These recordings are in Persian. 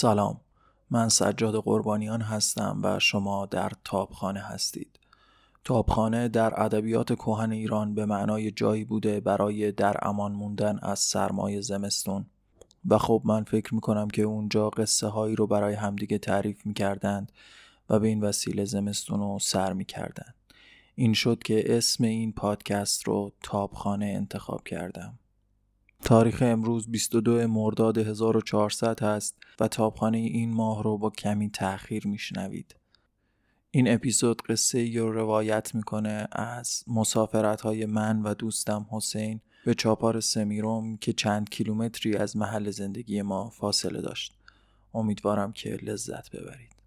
سلام. من سجاد قربانیان هستم و شما در تابخانه هستید. تابخانه در ادبیات کهن ایران به معنای جایی بوده برای در امان موندن از سرمای زمستون. و خب من فکر می‌کنم که اونجا قصه هایی رو برای همدیگه تعریف می‌کردند و به این وسیله زمستون رو سر می‌کردند. این شد که اسم این پادکست رو تابخانه انتخاب کردم. تاریخ امروز 22 مرداد 1400 هست و تابخانه این ماه رو با کمی تأخیر میشنوید. این اپیزود قصه رو روایت می‌کنه از مسافرت های من و دوستم حسین به چاپار سمیروم که چند کیلومتری از محل زندگی ما فاصله داشت. امیدوارم که لذت ببرید.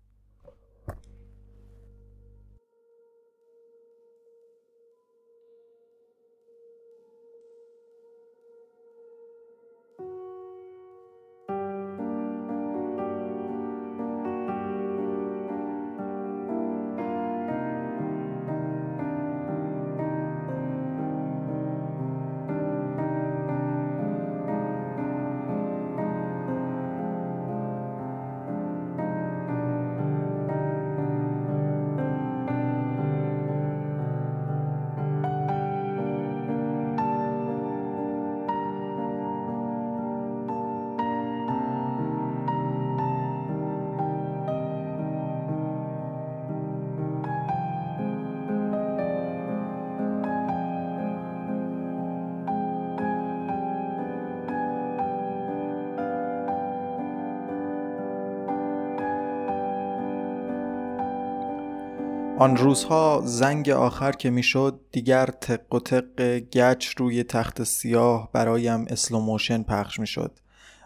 آن روزها زنگ آخر که می‌شد دیگر تق و تق گچ روی تخت سیاه برایم slow motion پخش می‌شد.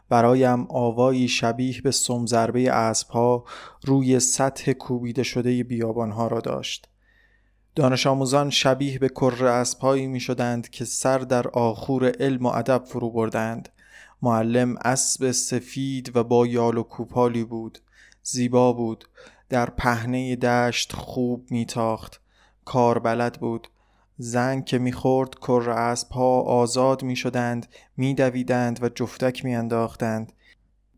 برایم آوایی شبیه به سم‌ضربه اسبها روی سطح کوبیده شده بیابانها را داشت. دانش آموزان شبیه به کره اسبهایی می شدند که سر در آخور علم و ادب فرو بردند. معلم اسب سفید و با یال و کوپالی بود. زیبا بود. در پهنه دشت خوب میتاخت. کار بلد بود. زنگ که می‌خورد کر اسب ها آزاد می‌شدند میدویدند و جفتک میانداختند.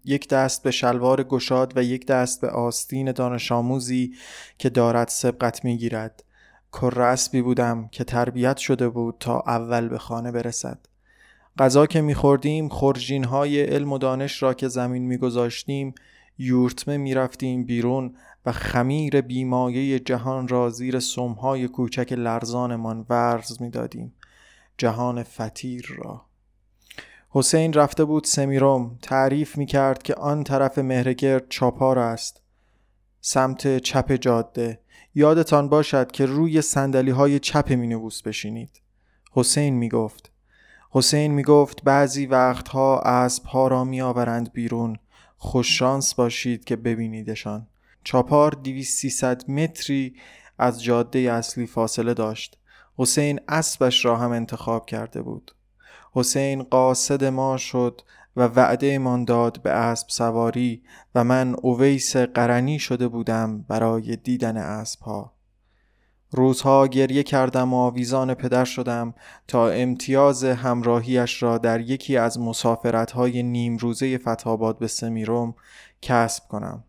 یک دست به شلوار گشاد و یک دست به آستین دانش آموزی که دارد سبقت می‌گیرد. کر اسبی بودم که تربیت شده بود تا اول به خانه برسد. غذا که میخوردیم خورجین های علم و دانش را که زمین میگذاشتیم یورتمه می‌رفتیم بیرون و خمیر بیمایه جهان را زیر سمهای کوچک لرزانمان ورز می‌دادیم. جهان فتیر را. حسین رفته بود سمیروم تعریف می کرد که آن طرف مهرگرد چاپار است. سمت چپ جاده. یادتان باشد که روی سندلی های چپ مینوبوس بشینید. حسین می گفت حسین می گفت بعضی وقتها اسب ها را می آورند بیرون خوششانس باشید که ببینیدشان. چاپار 200 متری از جاده اصلی فاصله داشت. حسین اسبش را هم انتخاب کرده بود. حسین قاصد ما شد و وعده من داد به اسب سواری و من اویس قرنی شده بودم برای دیدن اسب ها روزها گریه کردم و آویزان پدر شدم تا امتیاز همراهیش را در یکی از مسافرت های نیم روزه فتاباد به سمیروم کسب کنم.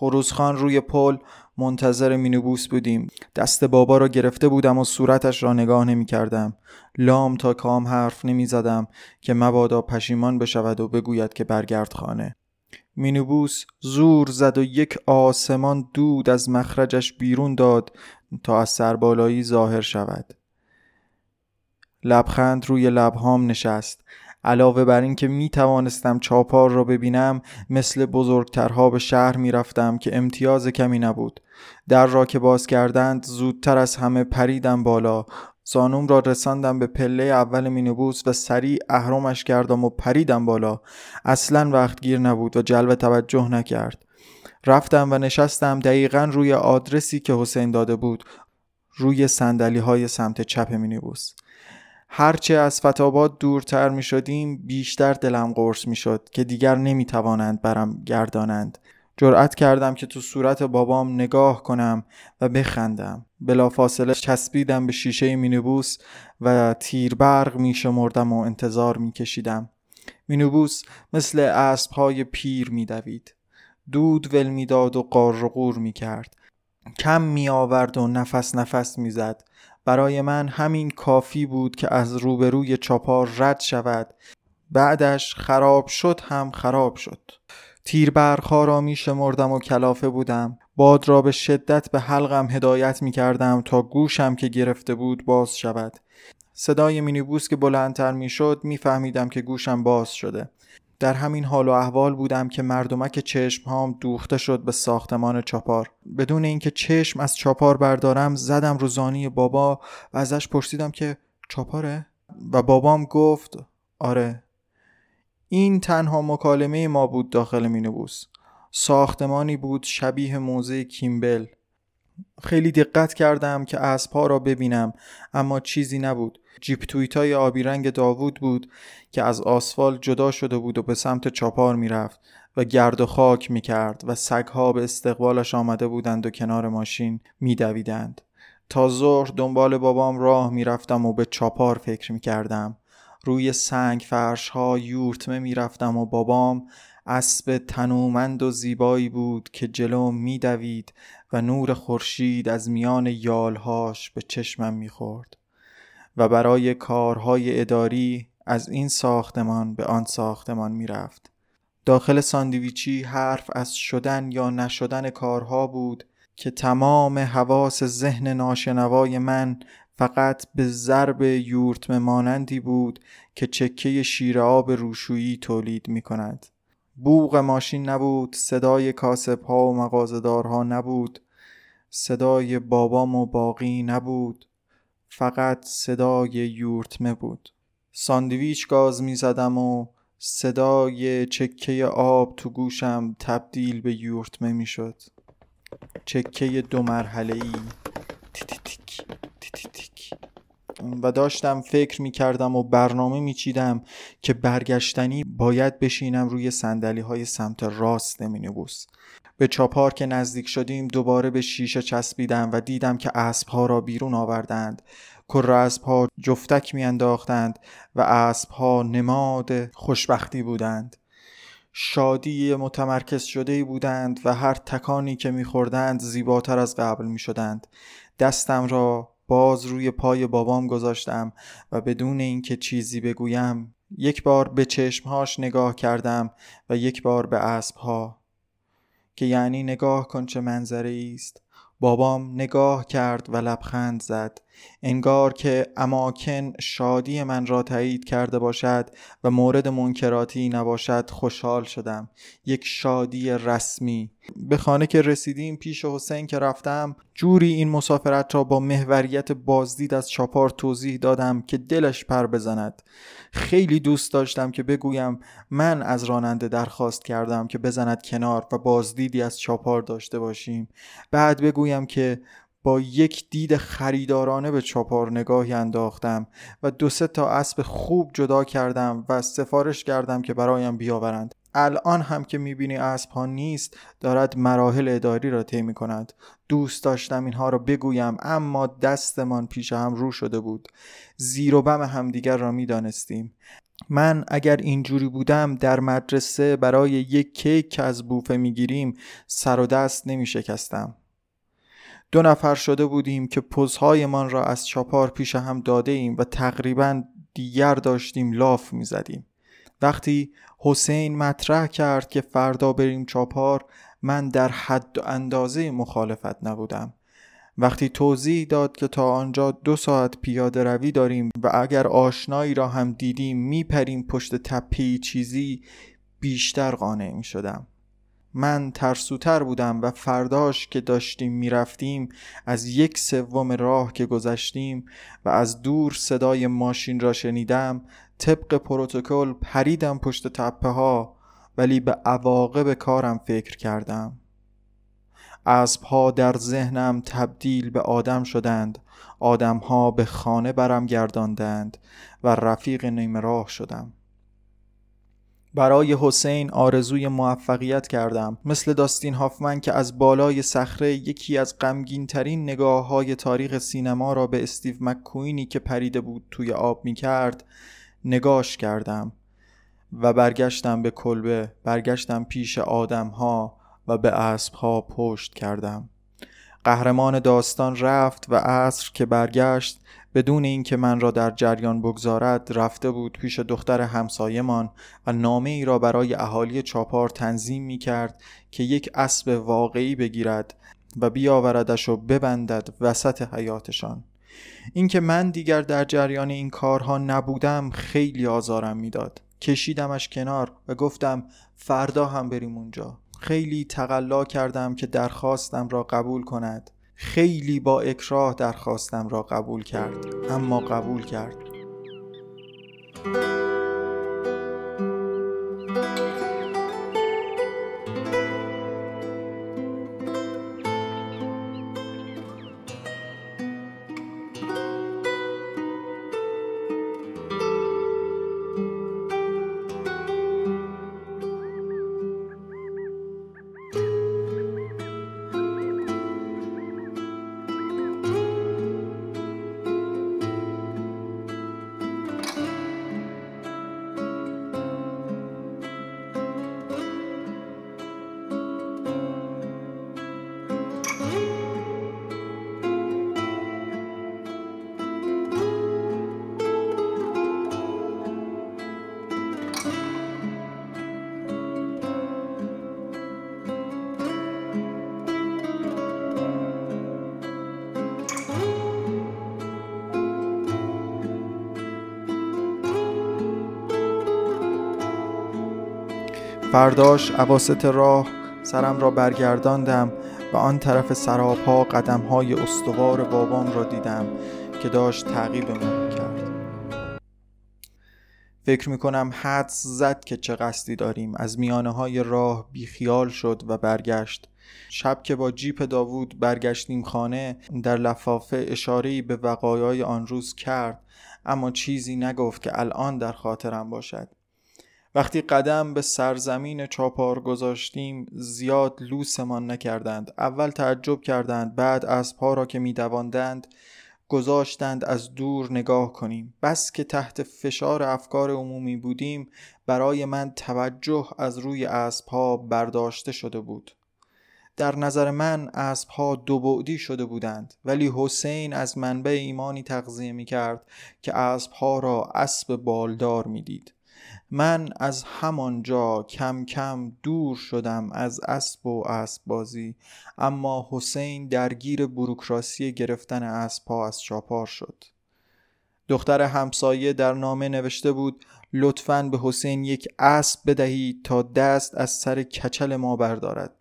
خروزخان روی پل منتظر مینوبوس بودیم. دست بابا را گرفته بودم و صورتش را نگاه نمی کردم. لام تا کام حرف نمی زدم که مبادا پشیمان بشود و بگوید که برگرد خانه. مینوبوس زور زد و یک آسمان دود از مخرجش بیرون داد تا از سربالایی ظاهر شود. لبخند روی لبهام نشست. علاوه بر اینکه می توانستم چاپار را ببینم مثل بزرگترها به شهر می رفتم که امتیاز کمی نبود. در را که باز کردند زودتر از همه پریدم بالا. زانوم را رساندم به پله اول مینوبوس و سریع اهرمش کردم و پریدم بالا. اصلا وقت گیر نبود و جلب توجه نکرد. رفتم و نشستم دقیقا روی آدرسی که حسین داده بود روی سندلی های سمت چپ مینیبوس. هرچه از فتاباد دورتر می شدیم بیشتر دلم قرص می شد که دیگر نمی توانند برم گردانند. جرأت کردم که تو صورت بابام نگاه کنم و بخندم. بلافاصله چسبیدم به شیشه مینوبوس و تیربرق می شمردم و انتظار می کشیدم مینوبوس مثل اسب های پیر می دوید. دود ول می‌داد و قار و قور می کرد کم می آورد و نفس نفس می زد برای من همین کافی بود که از روبروی چاپار رد شود. بعدش خراب شد هم خراب شد. تیر را می شمردم و کلافه بودم. باد را به شدت به حلقم هدایت می کردم تا گوشم که گرفته بود باز شود. صدای مینیبوس که بلندتر می شد می فهمیدم که گوشم باز شده. در همین حال و احوال بودم که مردمک چشم هام دوخته شد به ساختمان چاپار. بدون اینکه چشم از چاپار بردارم زدم رو زانی بابا و ازش پرسیدم که چاپاره؟ و بابام گفت آره. این تنها مکالمه ما بود داخل مینوبوس. ساختمانی بود شبیه موزه کیمبل. خیلی دقت کردم که اسبها را ببینم اما چیزی نبود جیپ تویتای آبی رنگ داوود بود که از آسفال جدا شده بود و به سمت چاپار می‌رفت و گرد و خاک می کرد و سگها به استقبالش آمده بودند و کنار ماشین میدویدند. تا ظهر دنبال بابام راه می‌رفتم و به چاپار فکر می کردم. روی سنگ فرش ها یورتمه می‌رفتم و بابام اسب تنومند و زیبایی بود که جلو میدوید و نور خورشید از میان یالهاش به چشمم می‌خورد و برای کارهای اداری از این ساختمان به آن ساختمان می‌رفت داخل ساندویچی حرف از شدن یا نشدن کارها بود که تمام حواس ذهن ناشنوای من فقط به ضرب یورتم مانندی بود که چکه شیر آب روشویی تولید می کند. بوغ ماشین نبود، صدای کاسب ها و مغازدارها نبود، صدای بابام و باقی نبود، فقط صدای یورتمه بود. ساندویچ گاز می زدم و صدای چکه آب تو گوشم تبدیل به یورتمه می شد. چکه دو مرحله ای و داشتم فکر می کردم و برنامه می چیدم که برگشتنی باید بشینم روی سندلی های سمت راست مینیبوس به چاپار که نزدیک شدیم دوباره به شیشه چسبیدم و دیدم که اسبها را بیرون آوردند. کر اسبها جفتک میانداختند و اسبها نماد خوشبختی بودند. شادی متمرکز شده بودند و هر تکانی که میخوردند زیباتر از قبل می‌شدند. دستم را باز روی پای بابام گذاشتم و بدون اینکه چیزی بگویم یک بار به چشمهاش نگاه کردم و یک بار به اسبها که یعنی نگاه کن چه منظره است. بابام نگاه کرد و لبخند زد. انگار که اماکن شادی من را تایید کرده باشد و مورد منکراتی نباشد خوشحال شدم. یک شادی رسمی. به خانه که رسیدیم پیش حسین که رفتم جوری این مسافرت را با محوریت بازدید از چاپار توضیح دادم که دلش پر بزند. خیلی دوست داشتم که بگویم من از راننده درخواست کردم که بزند کنار و بازدیدی از چاپار داشته باشیم. بعد بگویم که با یک دید خریدارانه به چاپار نگاهی انداختم و دو سه تا اسب خوب جدا کردم و سفارش کردم که برایم بیاورند. الان هم که می‌بینی اسب ها نیست دارد مراحل اداری را طی کند دوست داشتم اینها را بگویم اما دستمان پیش هم رو شده بود. زیر و بم همدیگر را می‌دانستیم. من اگر اینجوری بودم در مدرسه برای یک کیک که از بوفه می‌گیریم سر و دست نمی شکستم دو نفر شده بودیم که پوزهایمان را از چاپار پیش هم داده ایم و تقریبا دیگر داشتیم لاف می زدیم. وقتی حسین مطرح کرد که فردا بریم چاپار من در حد و اندازه مخالفت نبودم وقتی توضیح داد که تا آنجا دو ساعت پیاده روی داریم و اگر آشنایی را هم دیدیم میپریم پشت تپی چیزی بیشتر قانع می شدم من ترسوتر بودم و فرداش که داشتیم می‌رفتیم از یک سوم راه که گذشتیم و از دور صدای ماشین را شنیدم طبق پروتکل پریدم پشت تپه ها ولی به عواقب کارم فکر کردم. اسبها در ذهنم تبدیل به آدم شدند آدمها به خانه برم گرداندند و رفیق نیمه راه شدم. برای حسین آرزوی موفقیت کردم. مثل داستین هافمن که از بالای صخره یکی از غمگین ترین نگاه های تاریخ سینما را به استیو مککوینی که پریده بود توی آب می کرد نگاش کردم و برگشتم به کلبه برگشتم پیش آدم ها و به اسبها پشت کردم. قهرمان داستان رفت و عصر که برگشت بدون اینکه من را در جریان بگذارد رفته بود پیش دختر همسایمان و نامه ای را برای اهالی چاپار تنظیم می کرد که یک اسب واقعی بگیرد و بیاوردش و ببندد وسط حیاتشان. اینکه من دیگر در جریان این کارها نبودم خیلی آزارم می‌داد. کشیدمش کنار و گفتم فردا هم بریم اونجا. خیلی تقلا کردم که درخواستم را قبول کند. خیلی با اکراه درخواستم را قبول کرد اما قبول کرد. فرداش عواست راه سرم را برگرداندم و آن طرف سراپا قدم های استوار بابام را دیدم که داشت تعقیبمون کرد. فکر می‌کنم حدس زد که چه قصدی داریم. از میانه های راه بیخیال شد و برگشت. شب که با جیپ داوود برگشتیم خانه در لفافه اشارهی به وقایای آن روز کرد اما چیزی نگفت که الان در خاطرم باشد. وقتی قدم به سرزمین چاپار گذاشتیم زیاد لوسمان نکردند. اول تعجب کردند بعد از پا را که میدواندند گذاشتند از دور نگاه کنیم. بس که تحت فشار افکار عمومی بودیم برای من توجه از روی اسبها برداشته شده بود. در نظر من اسبها دو بعدی شده بودند ولی حسین از منبع ایمانی تغذیه می کرد که اسبها را اسب بالدار می دید من از همانجا کم کم دور شدم از اسب و اسب بازی اما حسین درگیر بروکراسی گرفتن اسبها از چاپار شد. دختر همسایه در نامه نوشته بود لطفا به حسین یک اسب بدهید تا دست از سر کچل ما بردارد.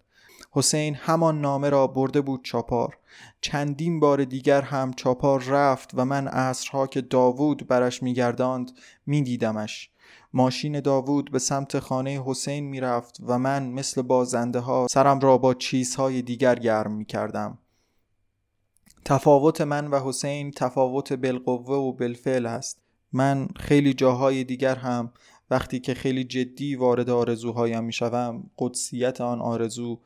حسین همان نامه را برده بود چاپار. چندین بار دیگر هم چاپار رفت و من عصرها که داوود برش میگرداند میدیدمش. ماشین داوود به سمت خانه حسین می‌رفت و من مثل بازنده ها سرم را با چیزهای دیگر گرم می کردم. تفاوت من و حسین تفاوت بالقوه و بالفعل است. من خیلی جاهای دیگر هم وقتی که خیلی جدی وارد آرزوهایم می شوم قدسیت آن آرزو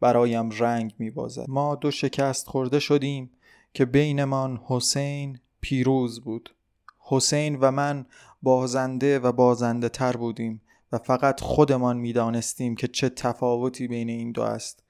برایم رنگ می بازد. ما دو شکست خورده شدیم که بینمان حسین پیروز بود حسین و من بازنده و بازنده تر بودیم و فقط خودمان می‌دانستیم که چه تفاوتی بین این دو است.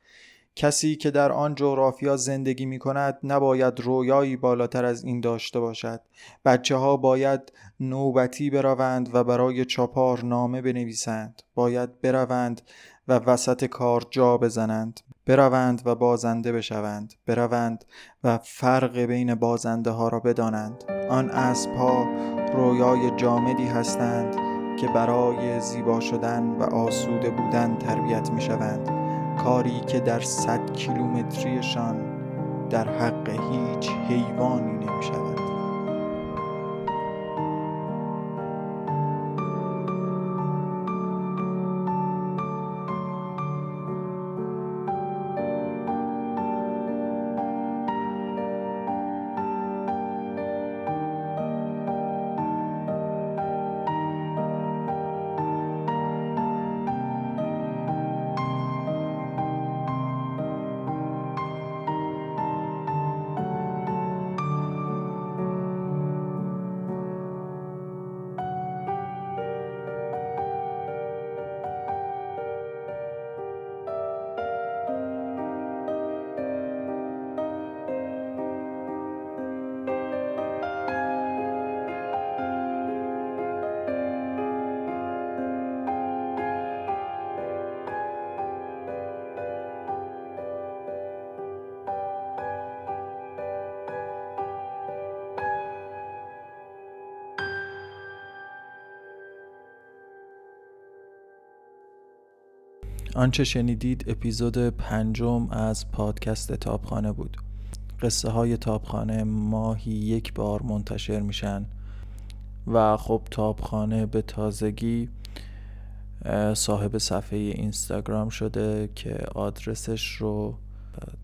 کسی که در آن جغرافیا زندگی می کند نباید رویایی بالاتر از این داشته باشد. بچه ها باید نوبتی بروند و برای چاپار نامه بنویسند. باید بروند و وسط کار جا بزنند. بروند و بازنده بشوند. بروند و فرق بین بازنده ها را بدانند. آن اسب ها رویای جامدی هستند که برای زیبا شدن و آسوده بودن تربیت می شوند کاری که در صد کیلومتریشان در حق هیچ حیوانی نمی شود آنچه شنیدید اپیزود پنجم از پادکست تابخانه بود. قصه های تابخانه ماهی یک بار منتشر میشن و خب تابخانه به تازگی صاحب صفحه اینستاگرام شده که آدرسش رو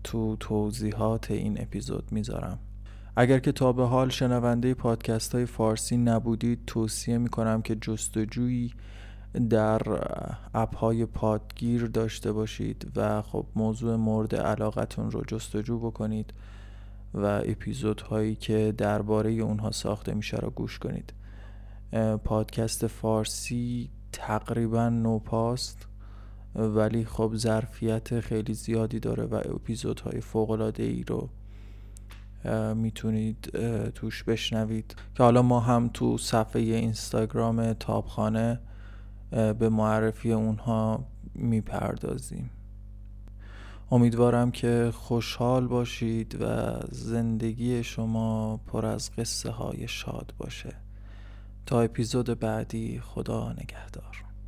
تو توضیحات این اپیزود می‌ذارم. اگر که تا به حال شنونده پادکست های فارسی نبودید توصیه می‌کنم که جستجویی در اپ های پادگیر داشته باشید و خب موضوع مورد علاقتون رو جستجو بکنید و اپیزود هایی که درباره اونها ساخته میشه رو گوش کنید. پادکست فارسی تقریبا نوپاست ولی خب ظرفیت خیلی زیادی داره و اپیزودهای فوقلاده ای رو می‌تونید توش بشنوید. که حالا ما هم تو صفحه اینستاگرام تابخانه به معرفی اونها می‌پردازیم. امیدوارم که خوشحال باشید و زندگی شما پر از قصه های شاد باشه. تا اپیزود بعدی خدا نگهدار.